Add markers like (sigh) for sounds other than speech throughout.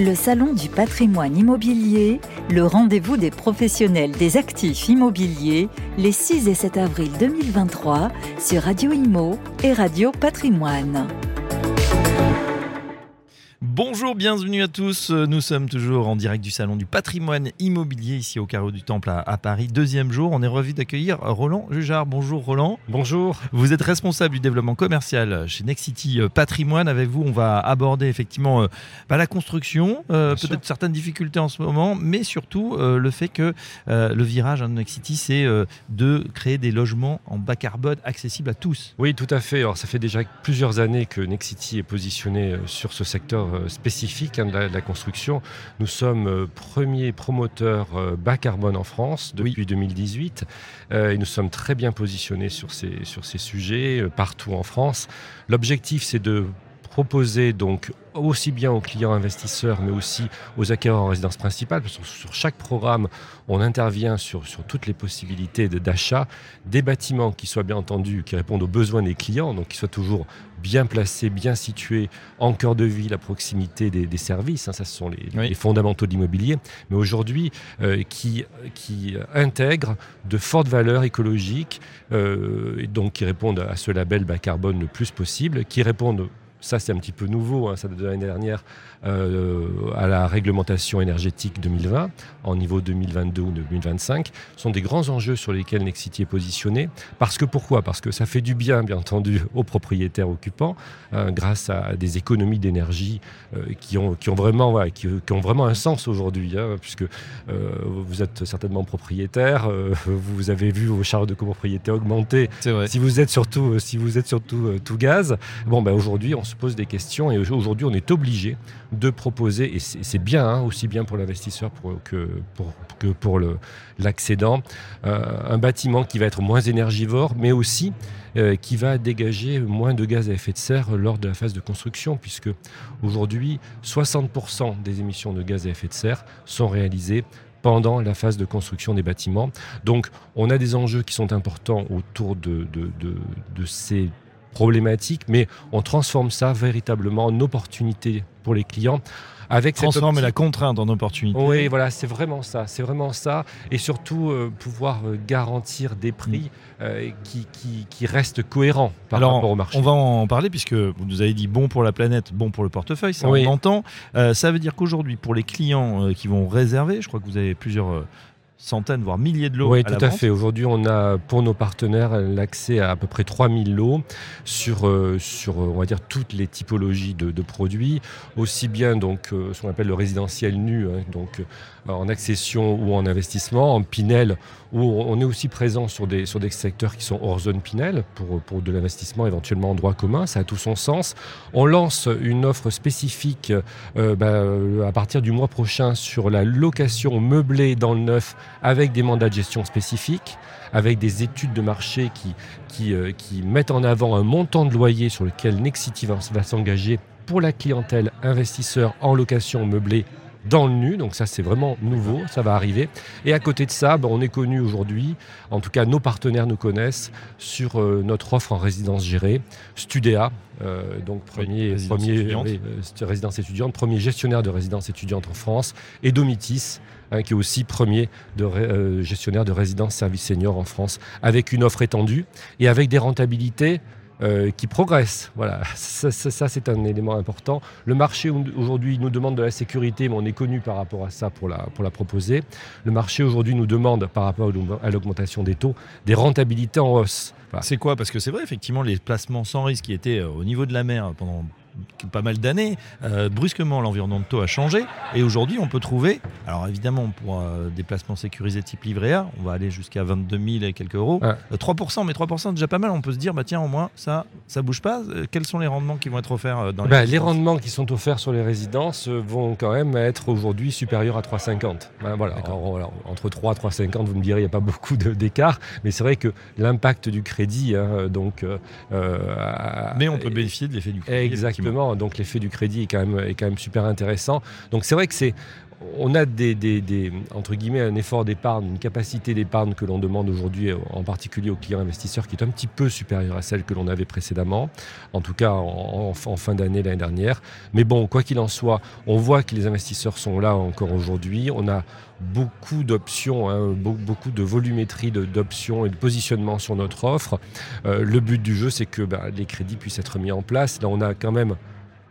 Le Salon du patrimoine immobilier, le rendez-vous des professionnels des actifs immobiliers, les 6 et 7 avril 2023 sur Radio Imo et Radio Patrimoine. Bonjour, bienvenue à tous. Nous sommes toujours en direct du Salon du patrimoine immobilier ici au Carreau du Temple à, Paris. Deuxième jour, on est revu d'accueillir Roland Jujard. Bonjour Roland. Bonjour. Vous êtes responsable du développement commercial chez Nexity euh, Patrimoine. Avec vous, on va aborder effectivement euh, bah, la construction, euh, peut-être certaines difficultés en ce moment, mais surtout le fait que le virage hein, de Nexity, c'est de créer des logements en bas carbone accessibles à tous. Oui, tout à fait. Alors, ça fait déjà plusieurs années que Nexity est positionné sur ce secteur euh, spécifique hein, de, la, construction. Nous sommes euh, premier promoteur euh, bas carbone en France depuis 2018 et nous sommes très bien positionnés sur ces, sur ces sujets partout en France. L'objectif, c'est de proposer donc aussi bien aux clients investisseurs, mais aussi aux acquéreurs en résidence principale. Parce que sur chaque programme, on intervient sur, sur toutes les possibilités d'achat, des bâtiments qui soient bien entendus, qui répondent aux besoins des clients, donc qui soient toujours bien placés, bien situés, en cœur de ville, à proximité des, services. Hein, ça, ce sont les, fondamentaux de l'immobilier. Mais aujourd'hui, euh, qui, qui intègrent de fortes valeurs écologiques, euh, et donc qui répondent à ce label bas carbone le plus possible, qui répondent ça c'est un petit peu nouveau, hein, ça date de l'année dernière, euh, à la réglementation énergétique 2020, en niveau 2022 ou 2025, sont des grands enjeux sur lesquels Nexity est positionné. Parce que pourquoi? Parce que ça fait du bien, bien entendu, (laughs) aux propriétaires occupants, hein, grâce à des économies d'énergie euh, qui, ont, qui, ont vraiment, qui, ont vraiment un sens aujourd'hui, hein, puisque euh, vous êtes certainement propriétaire, vous avez vu vos charges de copropriété augmenter. Si vous êtes surtout, si vous êtes surtout tout gaz, bon, ben aujourd'hui on se pose des questions et aujourd'hui on est obligé de proposer, et c'est bien, hein, aussi bien pour l'investisseur que pour, que pour l'accédant, euh, un bâtiment qui va être moins énergivore, mais aussi euh, qui va dégager moins de gaz à effet de serre lors de la phase de construction, puisque aujourd'hui, 60% des émissions de gaz à effet de serre sont réalisées pendant la phase de construction des bâtiments. Donc on a des enjeux qui sont importants autour de, de, de, de ces problématique, mais on transforme ça véritablement en opportunité pour les clients. Avec Transformer la contrainte en opportunité. Oui, voilà, c'est vraiment ça. C'est vraiment ça. Et surtout, euh, pouvoir euh, garantir des prix mm. euh, qui, qui, restent cohérents par rapport au marché. On va en parler puisque vous nous avez dit bon pour la planète, bon pour le portefeuille, ça on entend. ça veut dire qu'aujourd'hui, pour les clients qui vont réserver, je crois que vous avez plusieurs centaines, voire milliers de lots. Oui, tout à, fait. Aujourd'hui, on a pour nos partenaires l'accès à à peu près 3000 lots sur, euh, sur on va dire, toutes les typologies de, produits, aussi bien donc, euh, ce qu'on appelle le résidentiel nu, hein, donc euh, en accession ou en investissement, en Pinel, où on est aussi présent sur des, sur des secteurs qui sont hors zone Pinel, pour, pour de l'investissement éventuellement en droit commun, ça a tout son sens. On lance une offre spécifique bah, à partir du mois prochain sur la location meublée dans le neuf avec des mandats de gestion spécifiques, avec des études de marché qui, euh, mettent en avant un montant de loyer sur lequel Nexity va s'engager pour la clientèle investisseur en location meublée dans le nu, donc ça c'est vraiment nouveau, ça va arriver. Et à côté de ça, ben, on est connu aujourd'hui, en tout cas nos partenaires nous connaissent sur euh, notre offre en résidence gérée, Studea, euh, donc premier, premier résidence étudiante, premier gestionnaire de résidence étudiante en France, et Domitis, Hein, qui est aussi premier de euh, gestionnaire de résidence service senior en France, avec une offre étendue et avec des rentabilités euh, qui progressent. Voilà, ça, c'est un élément important. Le marché aujourd'hui nous demande de la sécurité, mais on est connu par rapport à ça pour la, pour la proposer. Le marché aujourd'hui nous demande, par rapport à l'augmentation des taux, des rentabilités en hausse. C'est quoi? Parce que c'est vrai, effectivement, les placements sans risque qui étaient euh, au niveau de la mer pendant pas mal d'années, euh, brusquement l'environnement de taux a changé. Et aujourd'hui on peut trouver, alors évidemment pour euh, des placements sécurisés type livret A, on va aller jusqu'à 22 000 et quelques euros, 3%, euh, mais 3% c'est déjà pas mal, on peut se dire bah tiens au moins ça ça bouge pas. Quels sont les rendements qui vont être offerts dans les bah, Les rendements qui sont offerts sur les résidences vont quand même être aujourd'hui supérieurs à 3,50. Hein, voilà, entre 3 et 3,50 vous me direz il n'y a pas beaucoup d'écart, mais c'est vrai que l'impact du crédit, hein, donc... mais on peut bénéficier de l'effet du crédit. Exactement donc l'effet du crédit est quand même, est quand même super intéressant. Donc c'est vrai que c'est on a entre guillemets un effort d'épargne, une capacité d'épargne que l'on demande aujourd'hui, en particulier aux clients investisseurs, qui est un petit peu supérieure à celle que l'on avait précédemment, en tout cas en, fin d'année l'année dernière. Mais bon, quoi qu'il en soit, on voit que les investisseurs sont là encore aujourd'hui. On a beaucoup d'options, hein, beaucoup de volumétrie d'options et de positionnement sur notre offre. Euh, le but du jeu, c'est que bah, les crédits puissent être mis en place. Là, on a quand même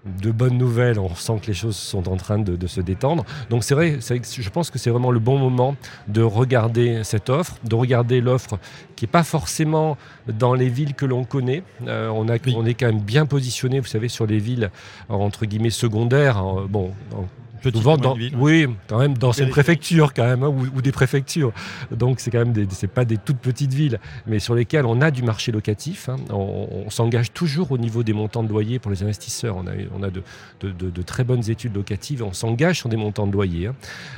de bonnes nouvelles, on sent que les choses sont en train de, se détendre. Donc c'est vrai, je pense que c'est vraiment le bon moment de regarder cette offre, de regarder l'offre qui n'est pas forcément dans les villes que l'on connaît. Euh, on, a, on est quand même bien positionné, vous savez, sur les villes entre guillemets secondaires. Bon, dans, oui, quand même dans une préfecture quand même, hein, ou, des préfectures. Donc c'est quand même c'est pas des toutes petites villes, mais sur lesquelles on a du marché locatif. Hein. On, s'engage toujours au niveau des montants de loyer pour les investisseurs. On a, on a de, de, très bonnes études locatives on s'engage sur des montants de loyer. Hein.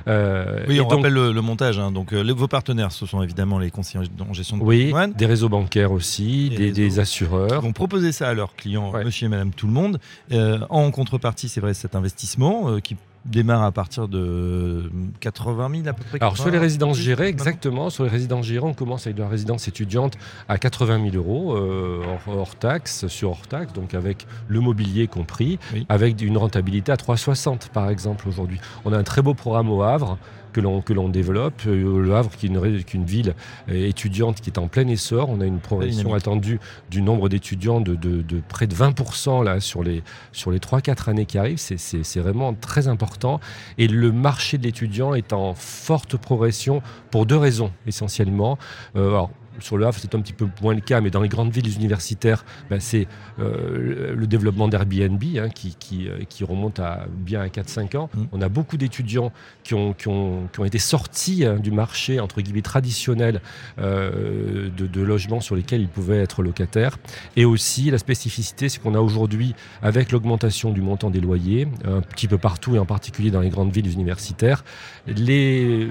Euh, oui, on rappelle le, montage. Donc euh, vos partenaires, ce sont évidemment les conseillers en gestion de oui, des réseaux bancaires aussi, des, assureurs. Ils vont proposer ça à leurs clients, monsieur et madame tout le monde. Euh, en contrepartie, c'est vrai, cet investissement qui démarre à partir de 80 000 à peu près. Alors sur les résidences gérées, exactement, sur les résidences gérées, on commence avec de la résidence étudiante à 80 000 euros euh, hors, taxe, sur hors taxe, donc avec le mobilier compris, avec une rentabilité à 3,60 par exemple aujourd'hui. On a un très beau programme au Havre que l'on que l'on développe. Euh, le Havre, qui est une, ville euh, étudiante qui est en plein essor. On a une progression attendue du nombre d'étudiants de, de, près de 20% là, sur les, sur les 3-4 années qui arrivent. C'est vraiment très important. Et le marché de l'étudiant est en forte progression pour deux raisons essentiellement. Euh, alors, sur le Havre, c'est un petit peu moins le cas, mais dans les grandes villes universitaires, ben, c'est euh, le développement d'Airbnb hein, qui, euh, qui, remonte à bien à 4-5 ans. Mmh. On a beaucoup d'étudiants qui ont, qui, ont, qui ont, été sortis hein, du marché, entre guillemets, traditionnel euh, de, de, logements sur lesquels ils pouvaient être locataires. Et aussi, la spécificité, c'est qu'on a aujourd'hui, avec l'augmentation du montant des loyers, un petit peu partout et en particulier dans les grandes villes universitaires, les,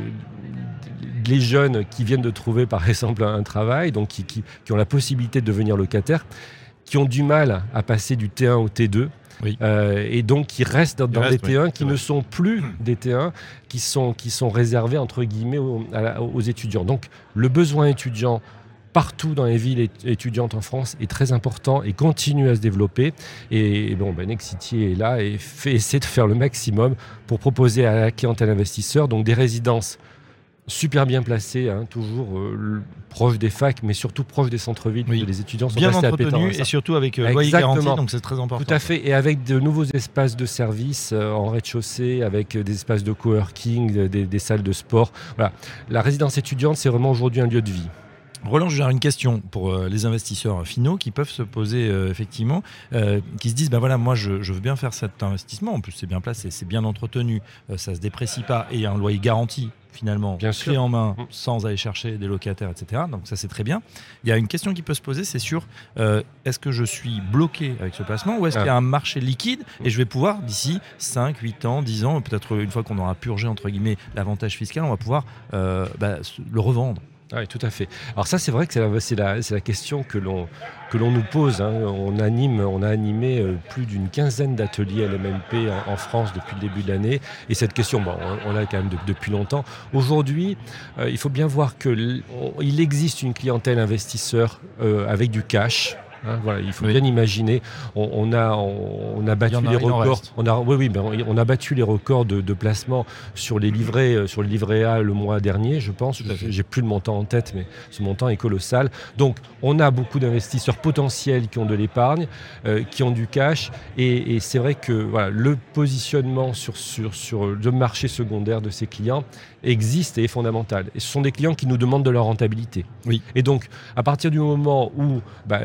les jeunes qui viennent de trouver, par exemple, un travail, donc qui, qui, ont la possibilité de devenir locataires, qui ont du mal à passer du T1 au T2. Euh, et donc qui restent dans, des T1 qui ne sont plus des T1, qui sont, qui sont réservés entre guillemets aux, aux étudiants. Donc le besoin étudiant partout dans les villes étudiantes en France est très important et continue à se développer. Et, bon, ben Nexity est là et fait, essaie de faire le maximum pour proposer à la clientèle investisseur donc des résidences super bien placé, hein, toujours euh, proche des facs, mais surtout proche des centres-villes. Les étudiants sont bien entretenus et surtout avec euh, loyer garanti, donc c'est très important. Tout à fait, et avec de nouveaux espaces de service euh, en rez-de-chaussée, avec des espaces de coworking, des, des salles de sport. Voilà. La résidence étudiante, c'est vraiment aujourd'hui un lieu de vie. Roland, j'ai une question pour les investisseurs finaux qui peuvent se poser effectivement, qui se disent, ben voilà, moi je, veux bien faire cet investissement, en plus c'est bien placé, c'est bien entretenu, ça se déprécie pas et un loyer garanti finalement, bien clé en main, mm. sans aller chercher des locataires, etc. Donc ça c'est très bien. Il y a une question qui peut se poser, c'est sur euh, est-ce que je suis bloqué avec ce placement ou est-ce qu'il y a un marché liquide et je vais pouvoir d'ici 5, 8 ans, 10 ans, peut-être une fois qu'on aura purgé entre guillemets l'avantage fiscal, on va pouvoir euh, bah, le revendre. Oui, tout à fait. Alors ça, c'est vrai que c'est la, question que l'on nous pose. Hein. On anime, on a animé euh, plus d'une quinzaine d'ateliers LMNP en, en, France depuis le début de l'année. Et cette question, bon, on, l'a quand même depuis longtemps. Aujourd'hui, euh, il faut bien voir qu'il existe une clientèle investisseur euh, avec du cash Hein, voilà, il faut bien imaginer. On, a, on, a battu les records. On a, oui, oui, ben, on a battu les records de, placement sur les livrets, euh, sur le livret A le mois dernier, je pense. J'ai plus le montant en tête, mais ce montant est colossal. Donc, on a beaucoup d'investisseurs potentiels qui ont de l'épargne, euh, qui ont du cash, et, c'est vrai que voilà, le positionnement sur, sur, sur le marché secondaire de ces clients existe et est fondamental. Et ce sont des clients qui nous demandent de leur rentabilité. Oui. Et donc, à partir du moment où bah,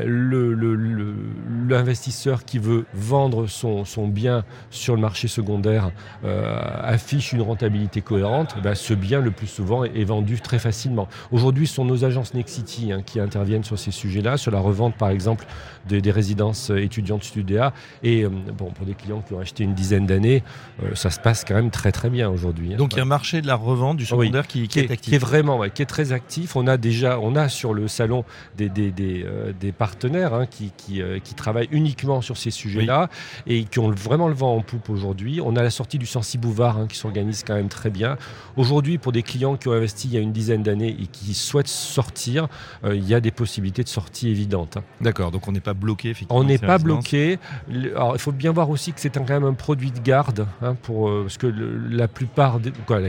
l'investisseur qui veut vendre son, son, bien sur le marché secondaire euh, affiche une rentabilité cohérente, bah, ce bien, le plus souvent, est, vendu très facilement. Aujourd'hui, ce sont nos agences Nexity hein, qui interviennent sur ces sujets-là, sur la revente, par exemple, des, résidences étudiantes Studéa. Et euh, bon, pour des clients qui ont acheté une dizaine d'années, euh, ça se passe quand même très très bien aujourd'hui. Hein. Donc il y a un marché de la revente du secondaire qui, est, actif. Qui est vraiment, qui est très actif. On a déjà, on a sur le salon des, des, des, partenaires, hein, qui, qui, travaillent uniquement sur ces sujets-là et qui ont vraiment le vent en poupe aujourd'hui. On a la sortie du Sensi Bouvard hein, qui s'organise quand même très bien. Aujourd'hui, pour des clients qui ont investi il y a une dizaine d'années et qui souhaitent sortir, euh, il y a des possibilités de sortie évidentes. Hein. D'accord, donc on n'est pas bloqué effectivement. On n'est pas bloqué. Alors, il faut bien voir aussi que c'est quand même un produit de garde, pour, parce que la plupart, quoi,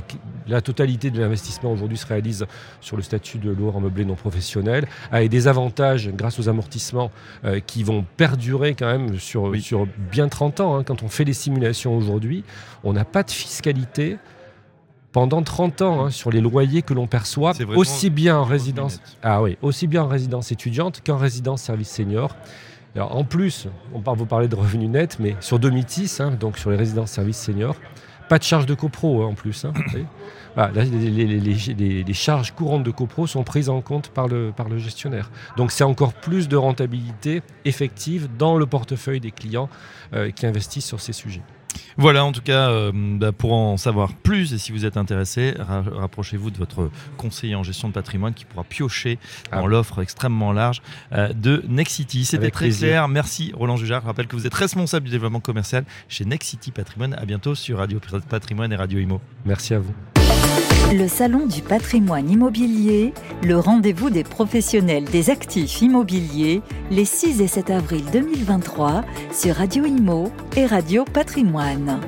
la, totalité de l'investissement aujourd'hui se réalise sur le statut de loueur meublé non professionnel, avec des avantages grâce aux amortissements euh, qui vont perdurer quand même sur, sur bien 30 ans. Hein. Quand on fait les simulations aujourd'hui, on n'a pas de fiscalité pendant 30 ans hein, sur les loyers que l'on perçoit, aussi bien en résidence, ah oui, aussi bien en résidence étudiante qu'en résidence service senior. Alors, en plus, on va vous parler de revenus nets, mais sur Domitis, hein, donc sur les résidences services seniors, pas de charge de copro en plus. les, charges courantes de copro sont prises en compte par le, par le gestionnaire. Donc c'est encore plus de rentabilité effective dans le portefeuille des clients euh, qui investissent sur ces sujets. Voilà, en tout cas, euh, bah, pour en savoir plus et si vous êtes intéressé, rapprochez-vous de votre conseiller en gestion de patrimoine qui pourra piocher dans ah. l'offre extrêmement large euh, de Nexity. C'était très clair. Merci Roland Jujard. Je rappelle que vous êtes responsable du développement commercial chez Nexity Patrimoine. À bientôt sur Radio Patrimoine et Radio Imo. Merci à vous. Le Salon du patrimoine immobilier, le rendez-vous des professionnels des actifs immobiliers, les 6 et 7 avril 2023 sur Radio Imo et Radio Patrimoine.